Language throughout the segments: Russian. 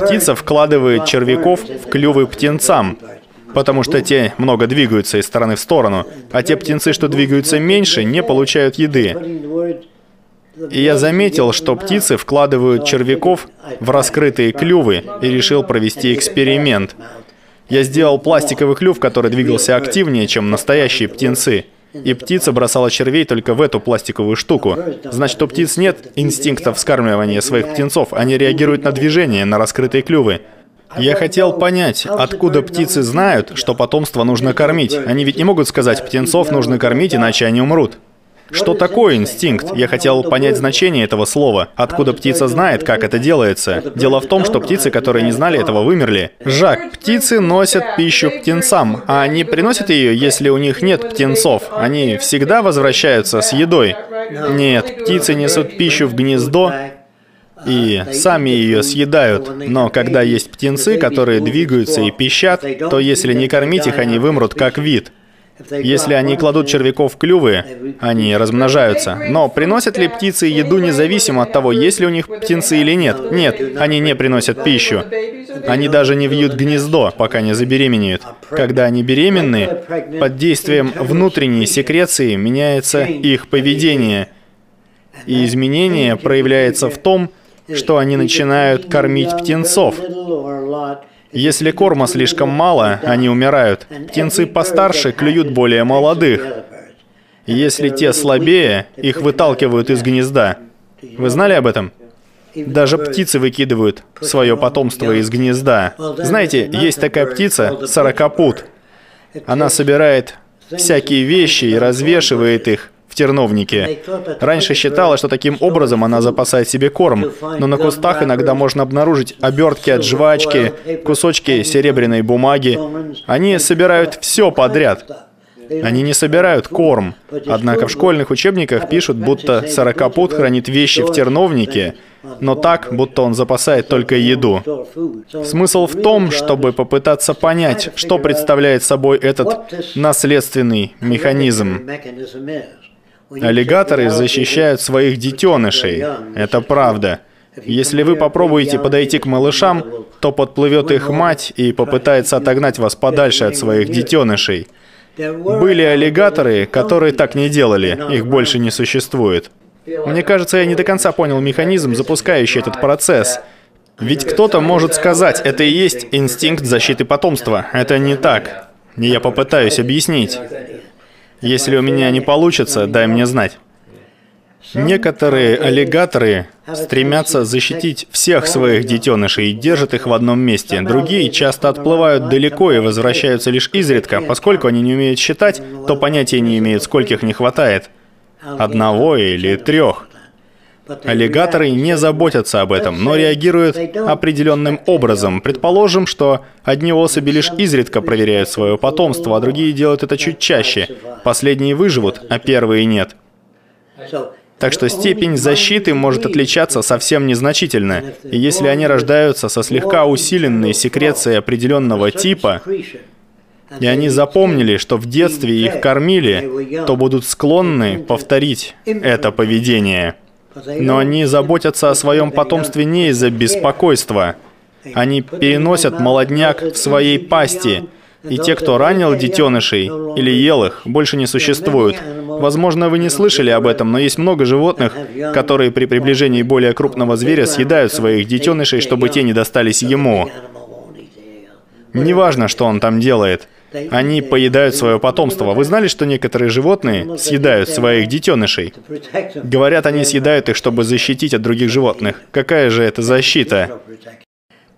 Птица вкладывает червяков в клювы птенцам, потому что те много двигаются из стороны в сторону, а те птенцы, что двигаются меньше, не получают еды. И я заметил, что птицы вкладывают червяков в раскрытые клювы и решил провести эксперимент. Я сделал пластиковый клюв, который двигался активнее, чем настоящие птенцы. И птица бросала червей только в эту пластиковую штуку. Значит, у птиц нет инстинктов вскармливания своих птенцов. Они реагируют на движение, на раскрытые клювы. Я хотел понять, откуда птицы знают, что потомство нужно кормить. Они ведь не могут сказать, птенцов нужно кормить, иначе они умрут. Что такое инстинкт? Я хотел понять значение этого слова. Откуда птица знает, как это делается? Дело в том, что птицы, которые не знали этого, вымерли. Жак, птицы носят пищу птенцам, а они приносят ее, если у них нет птенцов. Они всегда возвращаются с едой. Нет, птицы несут пищу в гнездо, и сами ее съедают. Но когда есть птенцы, которые двигаются и пищат, то если не кормить их, они вымрут как вид. Если они кладут червяков в клювы, они размножаются. Но приносят ли птицы еду независимо от того, есть ли у них птенцы или нет? Нет, они не приносят пищу. Они даже не вьют гнездо, пока не забеременеют. Когда они беременны, под действием внутренней секреции меняется их поведение. И изменение проявляется в том, что они начинают кормить птенцов. Если корма слишком мало, они умирают. Птенцы постарше клюют более молодых. Если те слабее, их выталкивают из гнезда. Вы знали об этом? Даже птицы выкидывают свое потомство из гнезда. Знаете, есть такая птица, сорокопут. Она собирает всякие вещи и развешивает их в терновнике. Раньше считала, что таким образом она запасает себе корм, но на кустах иногда можно обнаружить обертки от жвачки, кусочки серебряной бумаги. Они собирают все подряд. Они не собирают корм. Однако в школьных учебниках пишут, будто сорокопут хранит вещи в терновнике, но так, будто он запасает только еду. Смысл в том, чтобы попытаться понять, что представляет собой этот наследственный механизм. Аллигаторы защищают своих детенышей. Это правда. Если вы попробуете подойти к малышам, то подплывет их мать и попытается отогнать вас подальше от своих детенышей. Были аллигаторы, которые так не делали, их больше не существует. Мне кажется, я не до конца понял механизм, запускающий этот процесс. Ведь кто-то может сказать, это и есть инстинкт защиты потомства. Это не так. Я попытаюсь объяснить. Если у меня не получится, дай мне знать. Некоторые аллигаторы стремятся защитить всех своих детенышей и держат их в одном месте. Другие часто отплывают далеко и возвращаются лишь изредка. Поскольку они не умеют считать, то понятия не имеют, скольких не хватает. Одного или трех. Аллигаторы не заботятся об этом, но реагируют определенным образом. Предположим, что одни особи лишь изредка проверяют свое потомство, а другие делают это чуть чаще. Последние выживут, а первые нет. Так что степень защиты может отличаться совсем незначительно. И если они рождаются со слегка усиленной секрецией определенного типа, и они запомнили, что в детстве их кормили, то будут склонны повторить это поведение. Но они заботятся о своем потомстве не из-за беспокойства. Они переносят молодняк в своей пасти, и те, кто ранил детенышей или ел их, больше не существуют. Возможно, вы не слышали об этом, но есть много животных, которые при приближении более крупного зверя съедают своих детенышей, чтобы те не достались ему. Неважно, что он там делает. Они поедают свое потомство. Вы знали, что некоторые животные съедают своих детенышей? Говорят, они съедают их, чтобы защитить от других животных. Какая же это защита?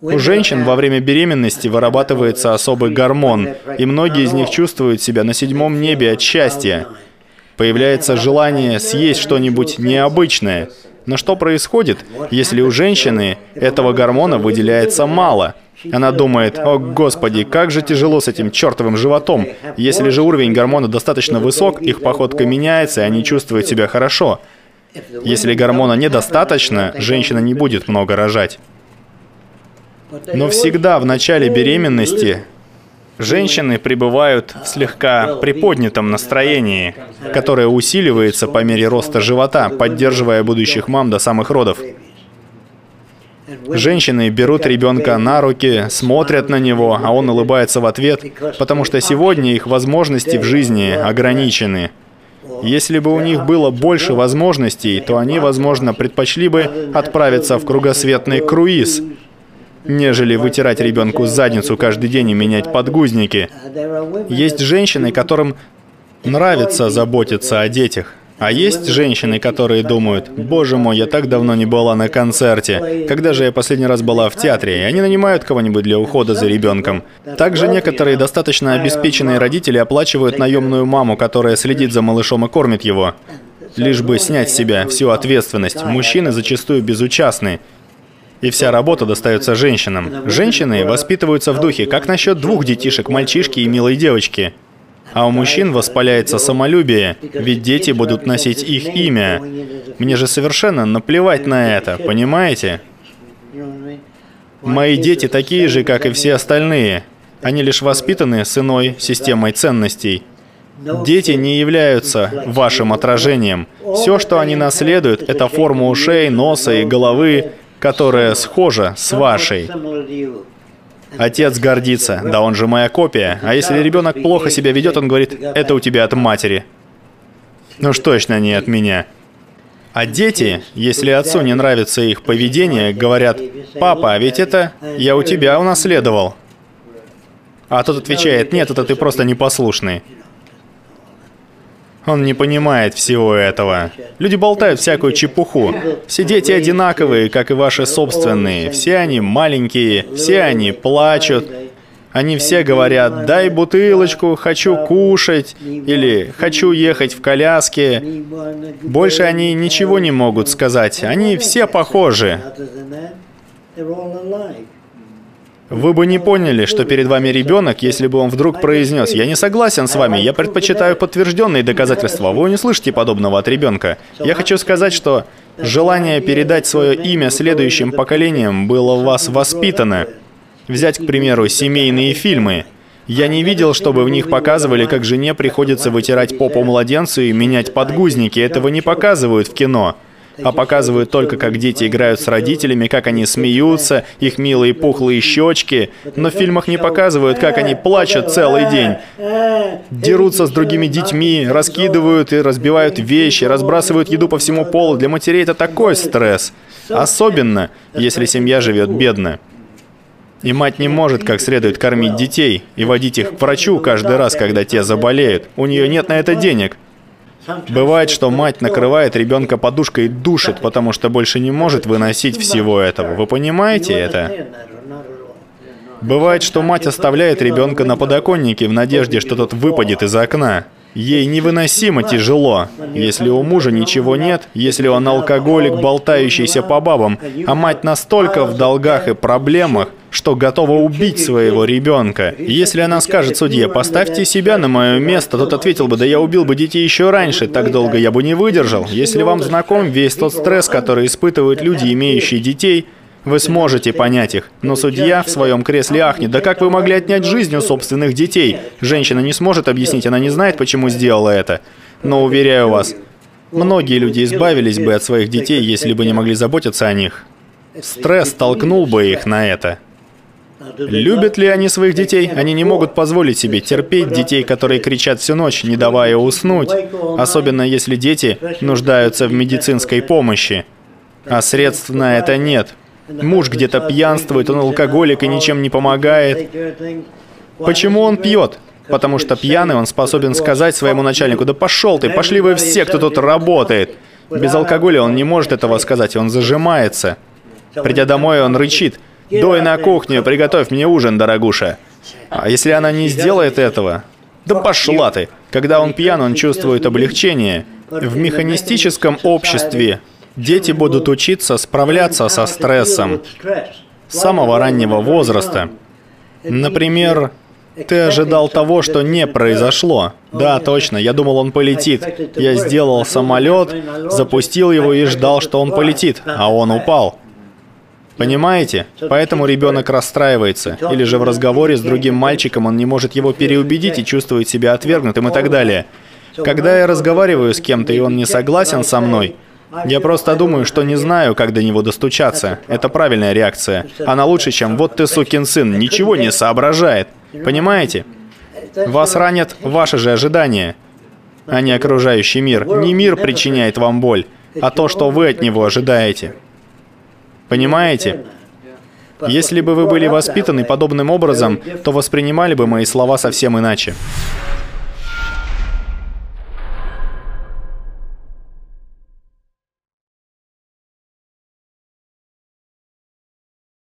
У женщин во время беременности вырабатывается особый гормон, и многие из них чувствуют себя на седьмом небе от счастья. Появляется желание съесть что-нибудь необычное. Но что происходит, если у женщины этого гормона выделяется мало? Она думает, о господи, как же тяжело с этим чертовым животом. Если же уровень гормона достаточно высок, их походка меняется, и они чувствуют себя хорошо. Если гормона недостаточно, женщина не будет много рожать. Но всегда в начале беременности женщины пребывают в слегка приподнятом настроении, которое усиливается по мере роста живота, поддерживая будущих мам до самых родов. Женщины берут ребенка на руки, смотрят на него, а он улыбается в ответ, потому что сегодня их возможности в жизни ограничены. Если бы у них было больше возможностей, то они, возможно, предпочли бы отправиться в кругосветный круиз, нежели вытирать ребенку задницу каждый день и менять подгузники. Есть женщины, которым нравится заботиться о детях. А есть женщины, которые думают, боже мой, я так давно не была на концерте. Когда же я последний раз была в театре? И они нанимают кого-нибудь для ухода за ребенком. Также некоторые достаточно обеспеченные родители оплачивают наемную маму, которая следит за малышом и кормит его. Лишь бы снять с себя всю ответственность. Мужчины зачастую безучастны. И вся работа достается женщинам. Женщины воспитываются в духе, как насчет двух детишек, мальчишки и милой девочки. А у мужчин воспаляется самолюбие, ведь дети будут носить их имя. Мне же совершенно наплевать на это, понимаете? Мои дети такие же, как и все остальные. Они лишь воспитаны с иной системой ценностей. Дети не являются вашим отражением. Все, что они наследуют, это форма ушей, носа и головы, которая схожа с вашей. Отец гордится, да он же моя копия. А если ребенок плохо себя ведет, он говорит, это у тебя от матери. Ну уж точно не от меня. А дети, если отцу не нравится их поведение, говорят, папа, а ведь это я у тебя унаследовал. А тот отвечает, нет, это ты просто непослушный. Он не понимает всего этого. Люди болтают всякую чепуху. Все дети одинаковые, как и ваши собственные. Все они маленькие, все они плачут. Они все говорят, дай бутылочку, хочу кушать, или хочу ехать в коляске. Больше они ничего не могут сказать. Они все похожи. Вы бы не поняли, что перед вами ребенок, если бы он вдруг произнес «Я не согласен с вами, я предпочитаю подтвержденные доказательства». Вы не слышите подобного от ребенка. Я хочу сказать, что желание передать свое имя следующим поколениям было в вас воспитано. Взять, к примеру, семейные фильмы. Я не видел, чтобы в них показывали, как жене приходится вытирать попу младенцу и менять подгузники. Этого не показывают в кино а показывают только, как дети играют с родителями, как они смеются, их милые пухлые щечки, но в фильмах не показывают, как они плачут целый день, дерутся с другими детьми, раскидывают и разбивают вещи, разбрасывают еду по всему полу. Для матерей это такой стресс. Особенно, если семья живет бедно. И мать не может как следует кормить детей и водить их к врачу каждый раз, когда те заболеют. У нее нет на это денег. Бывает, что мать накрывает ребенка подушкой и душит, потому что больше не может выносить всего этого. Вы понимаете это? Бывает, что мать оставляет ребенка на подоконнике в надежде, что тот выпадет из окна. Ей невыносимо тяжело. Если у мужа ничего нет, если он алкоголик, болтающийся по бабам, а мать настолько в долгах и проблемах, что готова убить своего ребенка. Если она скажет судье, поставьте себя на мое место, тот ответил бы, да я убил бы детей еще раньше, так долго я бы не выдержал. Если вам знаком весь тот стресс, который испытывают люди, имеющие детей, вы сможете понять их. Но судья в своем кресле ахнет. Да как вы могли отнять жизнь у собственных детей? Женщина не сможет объяснить, она не знает, почему сделала это. Но уверяю вас, многие люди избавились бы от своих детей, если бы не могли заботиться о них. Стресс толкнул бы их на это. Любят ли они своих детей? Они не могут позволить себе терпеть детей, которые кричат всю ночь, не давая уснуть, особенно если дети нуждаются в медицинской помощи. А средств на это нет. Муж где-то пьянствует, он алкоголик и ничем не помогает. Почему он пьет? Потому что пьяный он способен сказать своему начальнику, да пошел ты, пошли вы все, кто тут работает. Без алкоголя он не может этого сказать, он зажимается. Придя домой, он рычит. Дой на кухню, приготовь мне ужин, дорогуша. А если она не сделает этого? Да пошла ты. Когда он пьян, он чувствует облегчение. В механистическом обществе Дети будут учиться справляться со стрессом с самого раннего возраста. Например, ты ожидал того, что не произошло. Да, точно, я думал, он полетит. Я сделал самолет, запустил его и ждал, что он полетит, а он упал. Понимаете? Поэтому ребенок расстраивается. Или же в разговоре с другим мальчиком он не может его переубедить и чувствует себя отвергнутым и так далее. Когда я разговариваю с кем-то, и он не согласен со мной, Я просто думаю, что не знаю, как до него достучаться. Это правильная реакция. Она лучше, чем «вот ты сукин сын, ничего не соображает». Понимаете? Вас ранят ваши же ожидания, а не окружающий мир. Не мир причиняет вам боль, а то, что вы от него ожидаете. Понимаете? Если бы вы были воспитаны подобным образом, то воспринимали бы мои слова совсем иначе.